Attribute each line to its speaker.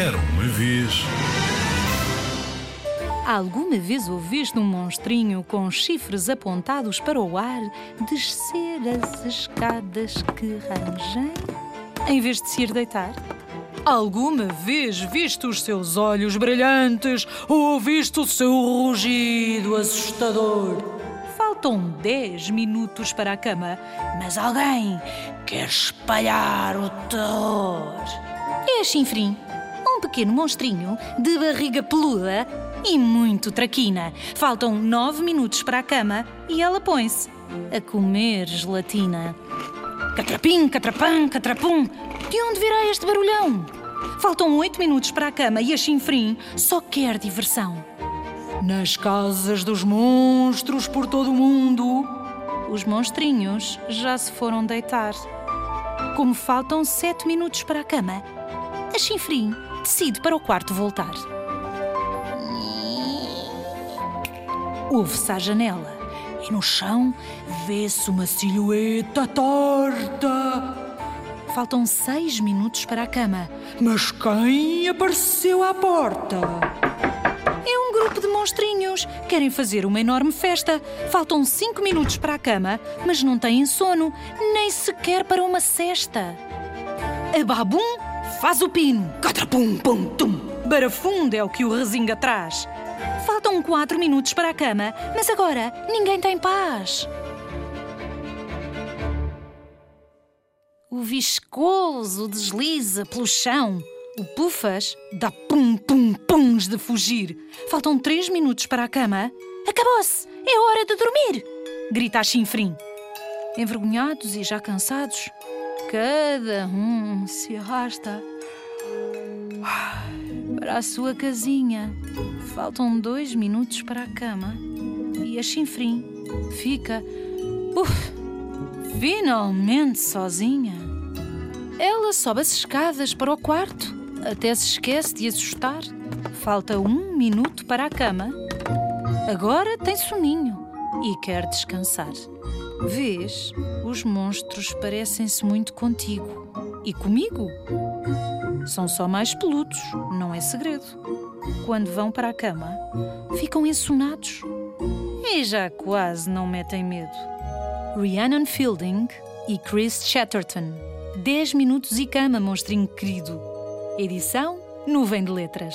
Speaker 1: Era uma vez.
Speaker 2: Alguma vez ouviste um monstrinho com chifres apontados para o ar descer as escadas que rangem? Em vez de se ir deitar? Alguma vez viste os seus olhos brilhantes ou ouviste o seu rugido assustador? Faltam 10 minutos para a cama, mas alguém quer espalhar o terror. É a Chinfrim, um pequeno monstrinho de barriga peluda e muito traquina. Faltam 9 minutos para a cama e ela põe-se a comer gelatina. Catrapim, catrapam, catrapum. De onde virá este barulhão? Faltam oito minutos para a cama e a chinfrim só quer diversão. Nas casas dos monstros por todo o mundo, os monstrinhos já se foram deitar. Como faltam sete minutos para a cama, a chinfrim decide para o quarto voltar. Ouve-se à janela e no chão vê-se uma silhueta torta. Faltam seis minutos para a cama. Mas quem apareceu à porta? É um grupo de monstrinhos. Querem fazer uma enorme festa. Faltam cinco minutos para a cama, mas não têm sono, nem sequer para uma cesta. A babum faz o pino. Catrapum, pum, tum. Barafundo é o que o rezinga traz. Faltam quatro minutos para a cama, mas agora ninguém tem paz. O viscoso desliza pelo chão. O pufas dá pum-pum-puns de fugir. Faltam três minutos para a cama. Acabou-se! É hora de dormir! Grita a chinfrim. Envergonhados e já cansados, cada um se arrasta para a sua casinha. Faltam dois minutos para a cama e a chinfrim fica, uf, finalmente sozinha. Ela sobe as escadas para o quarto, até se esquece de assustar. Falta um minuto para a cama. Agora tem soninho e quer descansar. Vês, os monstros parecem-se muito contigo e comigo. São só mais peludos, não é segredo. Quando vão para a cama, ficam ensonados e já quase não metem medo. Rhiannon Fielding e Chris Chatterton. 10 minutos e cama, monstrinho querido. Edição Nuvem de Letras.